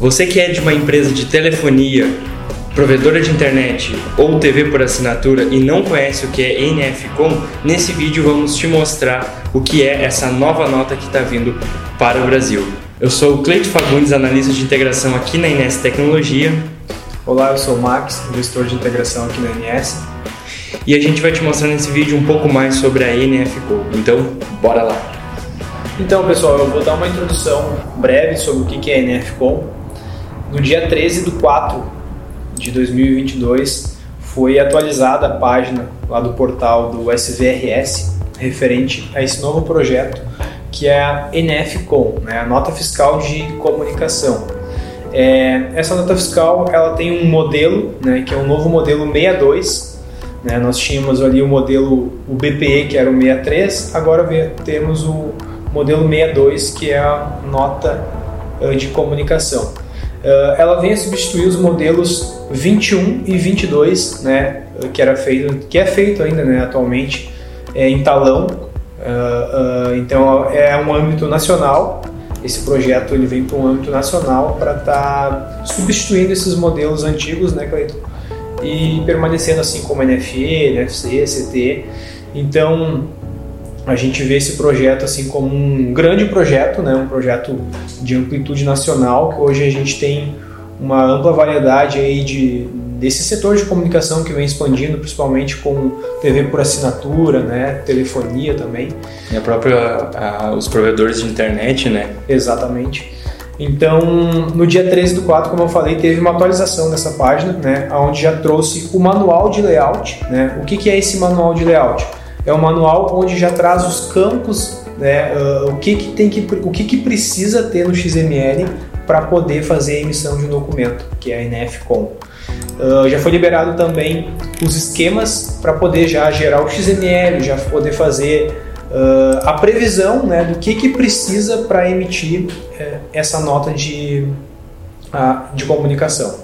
Você que é de uma empresa de telefonia, provedora de internet ou TV por assinatura e não conhece o que é NFCom, nesse vídeo vamos te mostrar o que é essa nova nota que está vindo para o Brasil. Eu sou o Cleito Fagundes, analista de integração aqui na Ines Tecnologia. Olá, eu sou o Max, gestor de integração aqui na INS. E a gente vai te mostrar nesse vídeo um pouco mais sobre a NFCom. Então, bora lá! Então, pessoal, eu vou dar uma introdução breve sobre o que é a NFCom no dia 13 de 4 de 2022, foi atualizada a página lá do portal do SVRS referente a esse novo projeto que é a NFCom, né, a Nota Fiscal de Comunicação. É, essa nota fiscal ela tem um modelo, né, que é o um novo modelo 62. Né, nós tínhamos ali o modelo o BPE que era o 63, agora temos o modelo 62 que é a nota de comunicação. Uh, ela vem a substituir os modelos 21 e 22, né, que era feito, que é feito ainda, né, atualmente é, em talão. Uh, uh, então é um âmbito nacional. Esse projeto ele vem para um âmbito nacional para estar tá substituindo esses modelos antigos, né, Cleiton? E permanecendo assim como NFE, NFC, CT. Então a gente vê esse projeto assim como um grande projeto, né, um projeto de amplitude nacional, que hoje a gente tem uma ampla variedade aí de desse setor de comunicação que vem expandindo, principalmente com TV por assinatura, né, telefonia também. E a própria a, os provedores de internet, né? Exatamente. Então, no dia 13 do 4, como eu falei, teve uma atualização dessa página, né, onde já trouxe o manual de layout. Né? O que, que é esse manual de layout? É um manual onde já traz os campos, né, uh, o que, que tem que, o que, que precisa ter no XML para poder fazer a emissão de um documento, que é a NFCOM. Uh, já foi liberado também os esquemas para poder já gerar o XML, já poder fazer uh, a previsão né, do que, que precisa para emitir uh, essa nota de, de comunicação.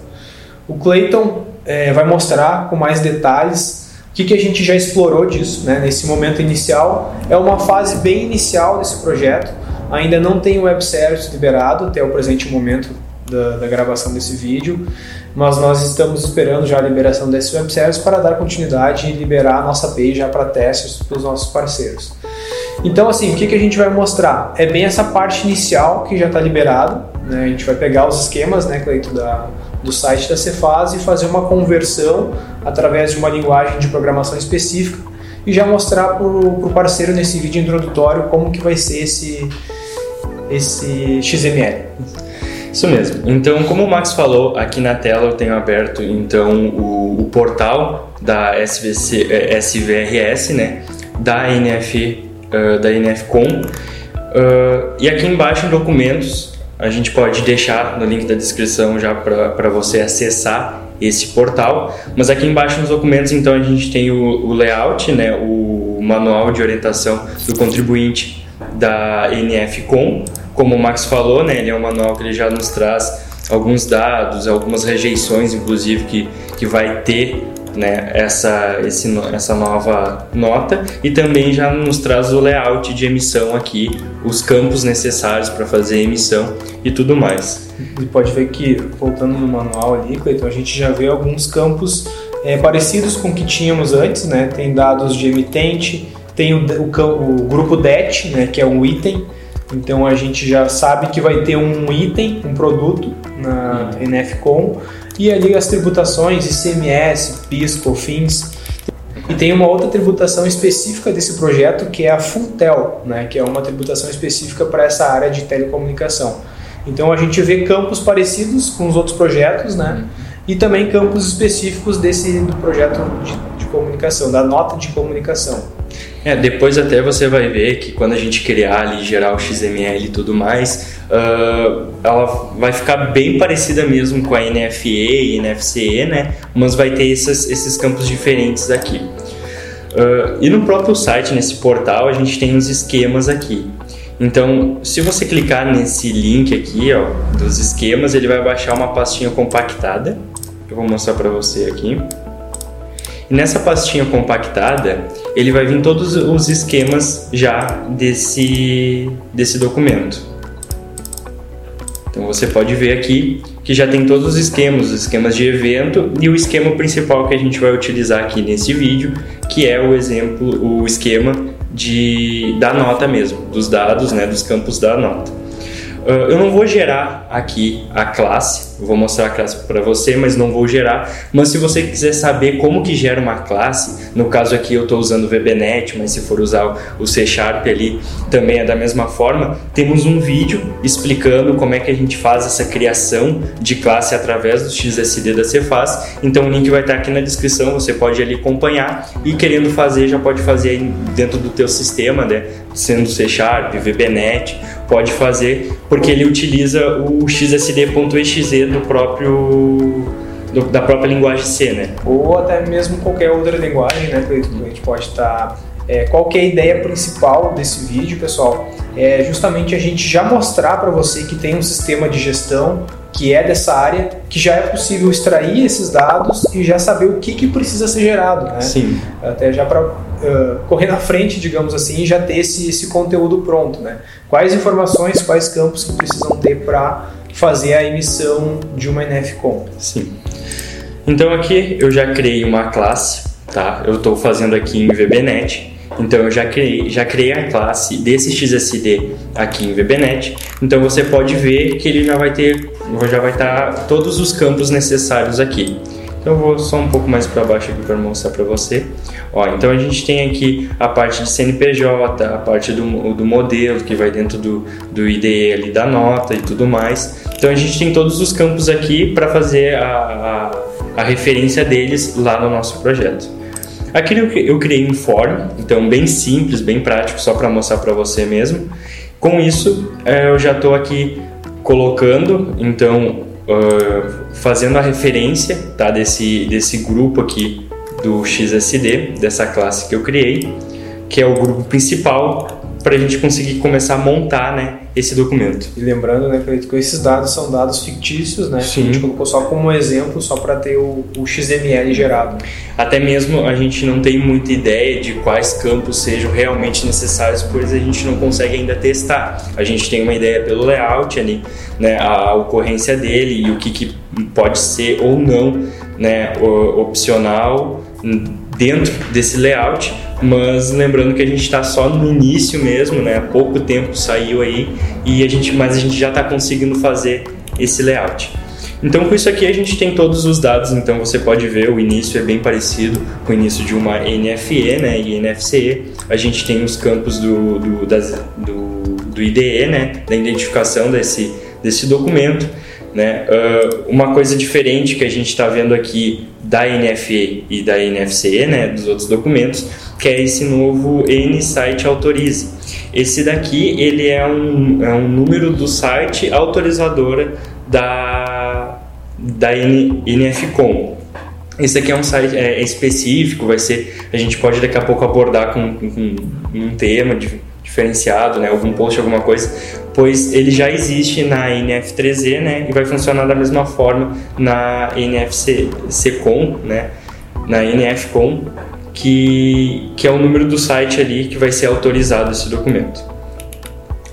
O Clayton eh, vai mostrar com mais detalhes que, que a gente já explorou disso né, nesse momento inicial? É uma fase bem inicial desse projeto, ainda não tem o web service liberado até o presente momento da, da, gravação desse vídeo, mas nós estamos esperando já a liberação desse web service para dar continuidade e liberar a nossa page já para testes para os nossos parceiros. Então, assim, o que, que a gente vai mostrar? É bem essa parte inicial que já está liberado, né? a gente vai pegar os esquemas, né, Cleito, da, do site da Cefaz e fazer uma conversão através de uma linguagem de programação específica e já mostrar para o parceiro nesse vídeo introdutório como que vai ser esse, esse XML. Isso mesmo. Então, como o Max falou, aqui na tela eu tenho aberto então o, o portal da SVC, eh, SVRS, né, da NF, uh, da NFCom. Uh, e aqui embaixo em documentos a gente pode deixar no link da descrição já para você acessar esse portal. Mas aqui embaixo nos documentos, então, a gente tem o, o layout, né, o manual de orientação do contribuinte da NFCom. Como o Max falou, né, ele é um manual que ele já nos traz alguns dados, algumas rejeições, inclusive, que, que vai ter né, essa, esse, essa nova nota e também já nos traz o layout de emissão aqui, os campos necessários para fazer a emissão e tudo mais. E pode ver que, voltando no manual ali, Cleiton, a gente já vê alguns campos é, parecidos com o que tínhamos antes, né? Tem dados de emitente, tem o, o, o grupo DET, né, que é um item, então a gente já sabe que vai ter um item, um produto na uhum. NFCom e ali as tributações ICMS, PIS, COFINS. E tem uma outra tributação específica desse projeto que é a Funtel, né, que é uma tributação específica para essa área de telecomunicação. Então a gente vê campos parecidos com os outros projetos, né? E também campos específicos desse do projeto de, de comunicação, da nota de comunicação. É, depois até você vai ver que quando a gente criar ali, gerar o XML e tudo mais, uh, ela vai ficar bem parecida mesmo com a NFE e NFCE, né? Mas vai ter esses, esses campos diferentes aqui. Uh, e no próprio site, nesse portal, a gente tem os esquemas aqui. Então, se você clicar nesse link aqui, ó, dos esquemas, ele vai baixar uma pastinha compactada. Eu vou mostrar para você aqui. E nessa pastinha compactada, ele vai vir todos os esquemas já desse, desse documento. Então você pode ver aqui que já tem todos os esquemas, os esquemas de evento e o esquema principal que a gente vai utilizar aqui nesse vídeo, que é o exemplo, o esquema de, da nota mesmo, dos dados, né, dos campos da nota. Uh, eu não vou gerar aqui a classe, vou mostrar a classe para você, mas não vou gerar. Mas se você quiser saber como que gera uma classe, no caso aqui eu estou usando o VBNet, mas se for usar o C Sharp ali também é da mesma forma, temos um vídeo explicando como é que a gente faz essa criação de classe através do XSD da Cefaz. Então o link vai estar aqui na descrição, você pode ali acompanhar e querendo fazer já pode fazer dentro do teu sistema, né? Sendo C Sharp, VBNet, pode fazer porque ele utiliza o XSD.exe do próprio do, da própria linguagem C, né? Ou até mesmo qualquer outra linguagem, né? Que a gente pode estar. Tá, é, qual que é a ideia principal desse vídeo, pessoal? É justamente a gente já mostrar para você que tem um sistema de gestão que é dessa área, que já é possível extrair esses dados e já saber o que, que precisa ser gerado, né? Sim. Até já para uh, correr na frente, digamos assim, e já ter esse, esse conteúdo pronto, né? Quais informações, quais campos que precisam ter para fazer a emissão de uma NFCOM. Sim. Então aqui eu já criei uma classe, tá? Eu estou fazendo aqui em VBNet. Então eu já criei, já criei a classe desse XSD aqui em VBNet. Então você pode ver que ele já vai ter, já vai estar todos os campos necessários aqui. Então eu vou só um pouco mais para baixo aqui para mostrar para você. Ó, então a gente tem aqui a parte de CNPJ, a parte do, do modelo que vai dentro do, do IDE ali da nota e tudo mais. Então a gente tem todos os campos aqui para fazer a, a, a referência deles lá no nosso projeto. Aqui eu criei um form, então bem simples, bem prático, só para mostrar para você mesmo. Com isso, é, eu já estou aqui colocando, então, fazendo a referência tá, desse, desse grupo aqui do XSD, dessa classe que eu criei, que é o grupo principal, para a gente conseguir começar a montar né, esse documento. E lembrando né, que esses dados são dados fictícios, né? Sim. A gente colocou só como exemplo, só para ter o, o, XML gerado. Até mesmo a gente não tem muita ideia de quais campos sejam realmente necessários, pois a gente não consegue ainda testar. A gente tem uma ideia pelo layout ali, né, a ocorrência dele e o que, que pode ser ou não né, opcional dentro desse layout, mas lembrando que a gente está só no início mesmo, né? Há pouco tempo saiu aí e a gente, mas a gente já está conseguindo fazer esse layout. Então com isso aqui a gente tem todos os dados, então você pode ver o início é bem parecido com o início de uma NFE, né? E NFCE. A gente tem os campos do, do, das, do, do IDE, né? Da identificação desse, desse documento. Né? Uh, uma coisa diferente que a gente está vendo aqui da NFE e da NFCE, né, dos outros documentos, que é esse novo N-Site Autorize. Esse daqui ele é um, é um número do site autorizadora da, da NFCOM. Esse aqui é um site é, específico, vai ser a gente pode daqui a pouco abordar com, com, com um tema de, diferenciado, né, algum post, alguma coisa, pois ele já existe na NF3E, né, e vai funcionar da mesma forma na NFC-Com, né, na NFCOM, que, que é o número do site ali que vai ser autorizado esse documento.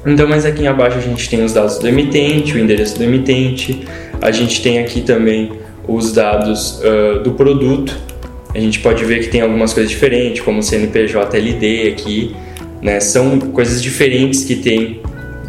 Então, mais aqui abaixo a gente tem os dados do emitente, o endereço do emitente, a gente tem aqui também os dados uh, do produto, a gente pode ver que tem algumas coisas diferentes, como CNPJ LD aqui, né? São coisas diferentes que tem,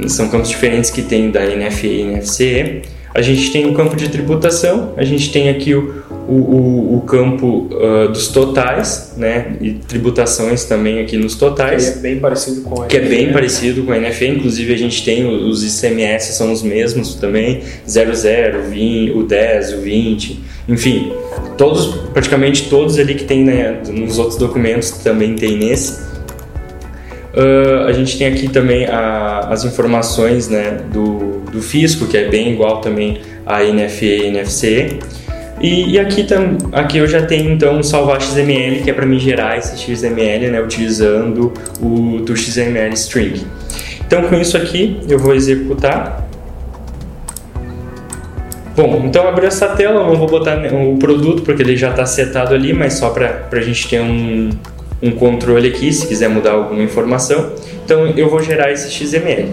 são campos diferentes que tem da NFE e NFCE. A gente tem o campo de tributação, a gente tem aqui o, o, o campo uh, dos totais, né? E tributações também aqui nos totais. Que é bem parecido com a Que é bem né? parecido com a NFE, inclusive a gente tem os ICMS, são os mesmos também, 00, 20, o 10, o 20, enfim, todos, praticamente todos ali que tem né, nos outros documentos também tem nesse. Uh, a gente tem aqui também a, as informações né, do, do fisco, que é bem igual também a NFE e NFCE. E, e aqui, tam, aqui eu já tenho então salvar XML, que é para me gerar esse XML né, utilizando o do XML string. Então com isso aqui eu vou executar. Bom, então abri essa tela, eu não vou botar o produto porque ele já está setado ali, mas só para a gente ter um, um controle aqui, se quiser mudar alguma informação. Então eu vou gerar esse XML.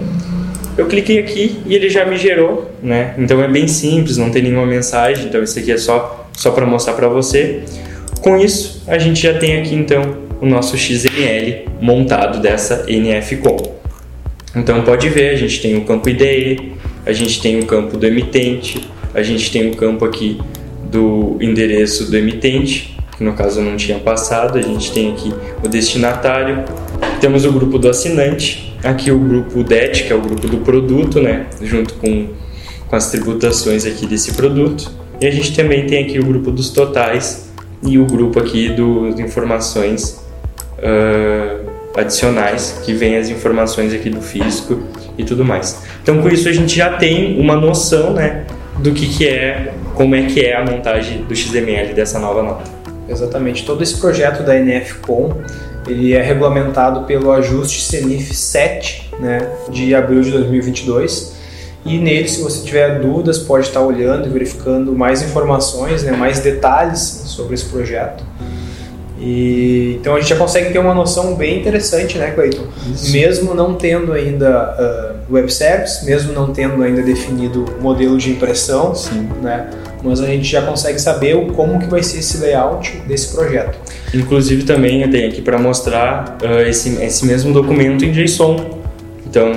Eu cliquei aqui e ele já me gerou, né? Então é bem simples, não tem nenhuma mensagem, então isso aqui é só, só para mostrar para você. Com isso, a gente já tem aqui então o nosso XML montado dessa NFCom. Então pode ver, a gente tem o campo ID, a gente tem o campo do emitente, a gente tem o campo aqui do endereço do emitente, que no caso não tinha passado, a gente tem aqui o destinatário, temos o grupo do assinante, aqui o grupo DET, que é o grupo do produto, né, junto com, com as tributações aqui desse produto, e a gente também tem aqui o grupo dos totais e o grupo aqui das informações uh, adicionais, que vem as informações aqui do fisco e tudo mais. Então com isso a gente já tem uma noção, né, do que, que é, como é que é a montagem do XML dessa nova nota. Exatamente. Todo esse projeto da NFCom ele é regulamentado pelo ajuste CENIF 7, né, de abril de 2022. E nele, se você tiver dúvidas, pode estar olhando e verificando mais informações, né, mais detalhes sobre esse projeto. E, então a gente já consegue ter uma noção bem interessante, né, Cleiton? Mesmo não tendo ainda uh, web service, mesmo não tendo ainda definido o modelo de impressão, Sim. né? Mas a gente já consegue saber como que vai ser esse layout desse projeto. Inclusive também eu tenho aqui para mostrar uh, esse, esse mesmo documento em JSON. Então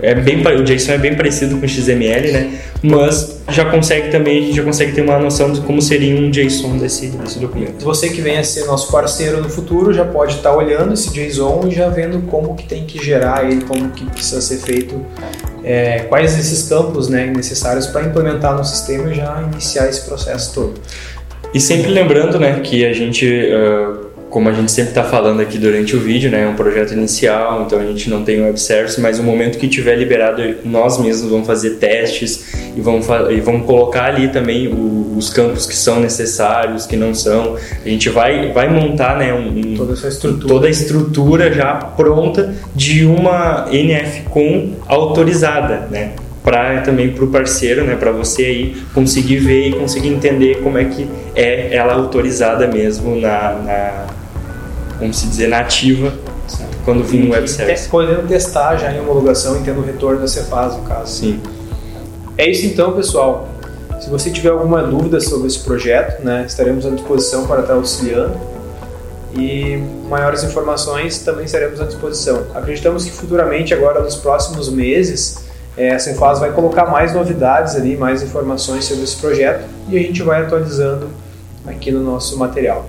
é bem, o JSON é bem parecido com o XML, né? Mas já consegue também, a gente já consegue ter uma noção de como seria um JSON desse, desse documento. Você que venha ser nosso parceiro no futuro já pode estar olhando esse JSON e já vendo como que tem que gerar ele, como que precisa ser feito, é, quais esses campos né, necessários para implementar no sistema e já iniciar esse processo todo. E sempre lembrando, né, que a gente uh, como a gente sempre está falando aqui durante o vídeo, né, é um projeto inicial, então a gente não tem web service, mas no momento que tiver liberado, nós mesmos vamos fazer testes e vamos, e vamos colocar ali também o, os campos que são necessários, que não são. A gente vai, vai montar né, um, toda, essa estrutura. toda a estrutura já pronta de uma NFCom autorizada, né? para também para o parceiro, né, para você aí conseguir ver e conseguir entender como é que é ela autorizada mesmo na, na vamos se dizer, nativa quando vir no web service. Podendo testar já em homologação e tendo retorno da Cefaz, no caso. Sim. É isso então, pessoal. Se você tiver alguma dúvida sobre esse projeto, né, estaremos à disposição para estar auxiliando. E maiores informações também estaremos à disposição. Acreditamos que futuramente, agora nos próximos meses, é, a Cefaz vai colocar mais novidades ali, mais informações sobre esse projeto e a gente vai atualizando aqui no nosso material.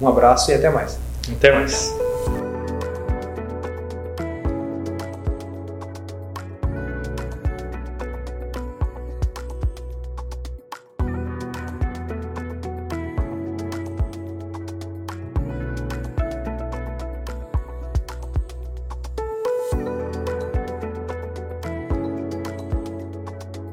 Um abraço e até mais. Até mais.